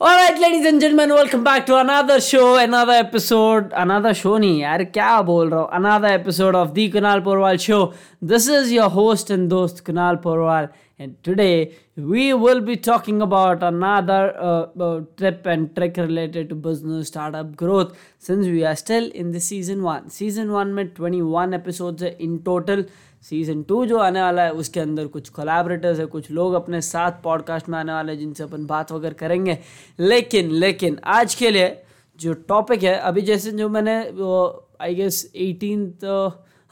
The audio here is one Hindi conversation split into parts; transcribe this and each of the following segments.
All right, ladies and gentlemen, welcome back to another show, another episode, another show नहीं यार क्या बोल रहा हूँ another episode of the Kunal Porwal show. This is your host and dost Kunal Porwal, And today we will be talking about another uh, uh, tip and trick related to business startup growth. Since we are still in the season one, season one में 21 episodes है in total. सीज़न टू जो आने वाला है उसके अंदर कुछ कोलैबोरेटर्स है कुछ लोग अपने साथ पॉडकास्ट में आने वाले हैं जिनसे अपन बात वगैरह करेंगे लेकिन लेकिन आज के लिए जो टॉपिक है अभी जैसे जो मैंने आई गेस एटीन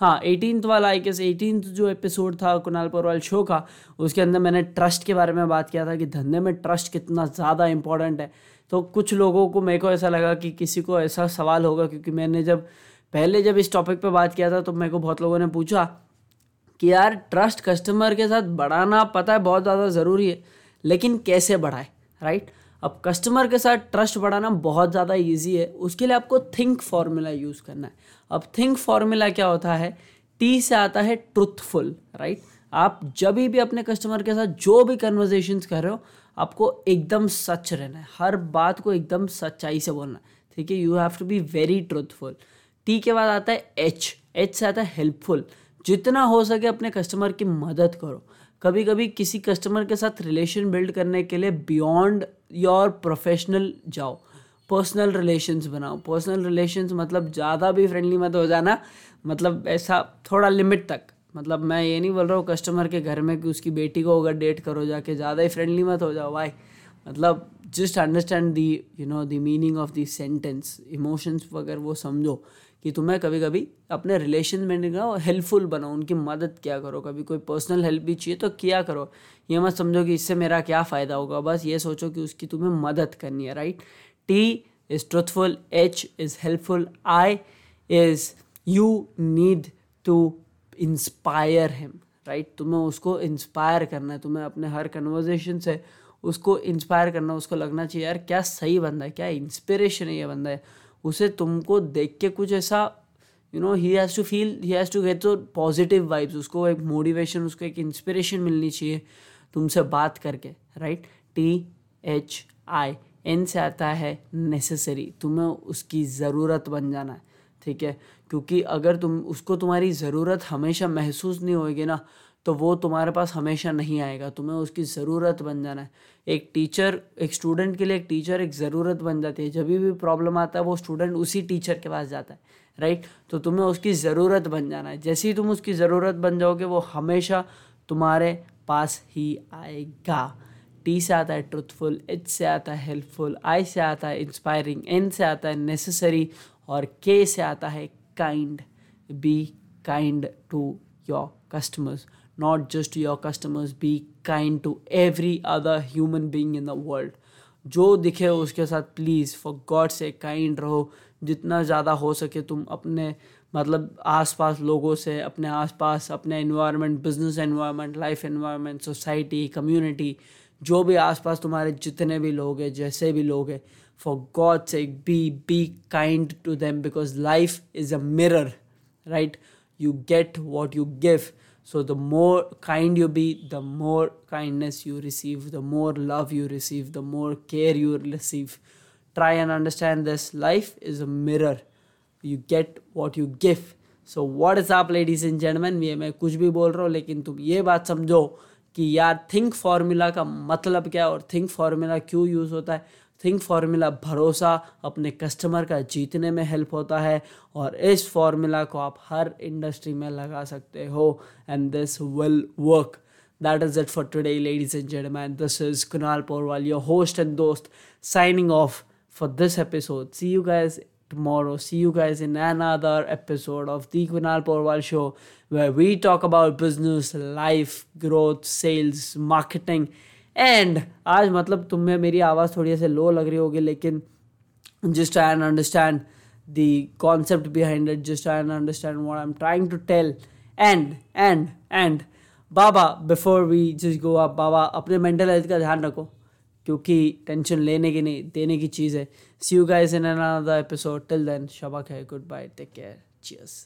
हाँ एटीन वाला आई गेस एटीन जो एपिसोड था कुणाल पोरवाल शो का, उसके अंदर मैंने ट्रस्ट के बारे में बात किया था कि धंधे में ट्रस्ट कितना ज़्यादा इंपॉर्टेंट है। तो कुछ लोगों को मेरे को ऐसा लगा कि किसी को ऐसा सवाल होगा, क्योंकि मैंने जब, पहले जब इस टॉपिक पर बात किया था तो मेरे को बहुत लोगों ने पूछा कि यार ट्रस्ट कस्टमर के साथ बढ़ाना पता है बहुत ज़्यादा ज़रूरी है, लेकिन कैसे बढ़ाए राइट अब कस्टमर के साथ ट्रस्ट बढ़ाना बहुत ज़्यादा ईजी है। उसके लिए आपको थिंक फार्मूला यूज़ करना है। अब थिंक फार्मूला क्या होता है? टी से आता है ट्रुथफुल राइट आप जब भी अपने कस्टमर के साथ जो भी कन्वर्जेशन कर रहे हो, आपको एकदम सच रहना है। हर बात को एकदम सच्चाई से बोलना ठीक है? You have to be very truthful T के बाद आता है एच एच से आता है हेल्पफुल जितना हो सके अपने कस्टमर की मदद करो। कभी कभी किसी कस्टमर के साथ रिलेशन बिल्ड करने के लिए बियॉन्ड योर प्रोफेशनल जाओ। पर्सनल रिलेशंस बनाओ। पर्सनल रिलेशंस मतलब ज़्यादा भी फ्रेंडली मत हो जाना। मतलब ऐसा थोड़ा लिमिट तक। मतलब मैं ये नहीं बोल रहा हूँ कस्टमर के घर में कि उसकी बेटी को अगर डेट करो जाके, ज़्यादा ही फ्रेंडली मत हो जाओ। भाई मतलब just understand the you know the meaning of the sentence emotions वगैरह वो समझो कि तुम्हें कभी कभी अपने रिलेशन में निकालो हेल्पफुल बनो उनकी मदद क्या करो, कभी कोई पर्सनल हेल्प भी चाहिए तो किया करो। ये मत समझो कि इससे मेरा क्या फ़ायदा होगा, बस ये सोचो कि उसकी तुम्हें मदद करनी है right T is truthful H is helpful I is you need to inspire him right तुम्हें उसको इंस्पायर करना है, तुम्हें अपने हर कन्वर्जेशन से उसको इंस्पायर करना, उसको लगना चाहिए, यार क्या सही बंदा है, क्या इंस्पिरेशन है ये बंदा है। उसे तुमको देख के कुछ ऐसा you know he has to feel he has to get तो पॉजिटिव वाइब्स उसको एक मोटिवेशन उसको एक इंस्पिरेशन मिलनी चाहिए तुमसे बात करके right T H I N से आता है नेसेसरी तुम्हें उसकी ज़रूरत बन जाना है, ठीक है? क्योंकि अगर तुम, उसको तुम्हारी ज़रूरत हमेशा महसूस नहीं होगी ना तो वो तुम्हारे पास हमेशा नहीं आएगा। तुम्हें उसकी ज़रूरत बन जाना है। एक टीचर एक स्टूडेंट के लिए एक टीचर एक ज़रूरत बन जाती है। जब भी प्रॉब्लम आता है, वो स्टूडेंट उसी टीचर के पास जाता है राइट तो तुम्हें उसकी ज़रूरत बन जाना है। जैसे ही तुम उसकी ज़रूरत बन जाओगे, वो हमेशा तुम्हारे पास ही आएगा। टी से आता है ट्रुथफुल एच से आता है हेल्पफुल आई से आता है इंस्पायरिंग एन से आता है नेसेसरी और के से आता है kind be kind to your customers not just to your customers, be kind to every other human being in the world. जो दिखे उसके साथ please for God's sake kind रहो। जितना ज़्यादा हो सके तुम अपने मतलब आसपास लोगों से, अपने आसपास, अपने environment business environment life environment society community जो भी आसपास तुम्हारे जितने भी लोग हैं, जैसे भी लोग हैं for God's sake be be kind to them because life is a mirror right you get what you give So, the more kind you be, the more kindness you receive, the more love you receive, the more care you receive. Try and understand this life is a mirror. You get what you give. So what is आप लेडीज़ एंड जेंटलमैन ये मैं कुछ भी बोल रहा हूँ लेकिन तुम ये बात समझो कि यार थिंक फार्मूला का मतलब क्या है और थिंक फार्मूला क्यों यूज़ होता है थिंक फार्मूला भरोसा अपने कस्टमर का जीतने में हेल्प होता है और इस फार्मूला को आप हर इंडस्ट्री में लगा सकते हो and this will work that is it for today ladies and gentlemen this is Kunal Porwal your host and दोस्त signing off for this episode see you guys Tomorrow, see you guys in another episode of the Kunal Porwal show where we talk about business life growth sales marketing and आज मतलब तुम्हें मेरी आवाज़ थोड़ी ऐसे लो लग रही होगी, लेकिन just I and understand the concept behind it just I and understand what I am trying to tell and and and Baba before we just go आप बाबा, अपने मेंटल हेल्थ का ध्यान रखो, क्योंकि टेंशन लेने की नहीं, देने की चीज़ है. See you guys in episode till then शबक है good bye take care cheers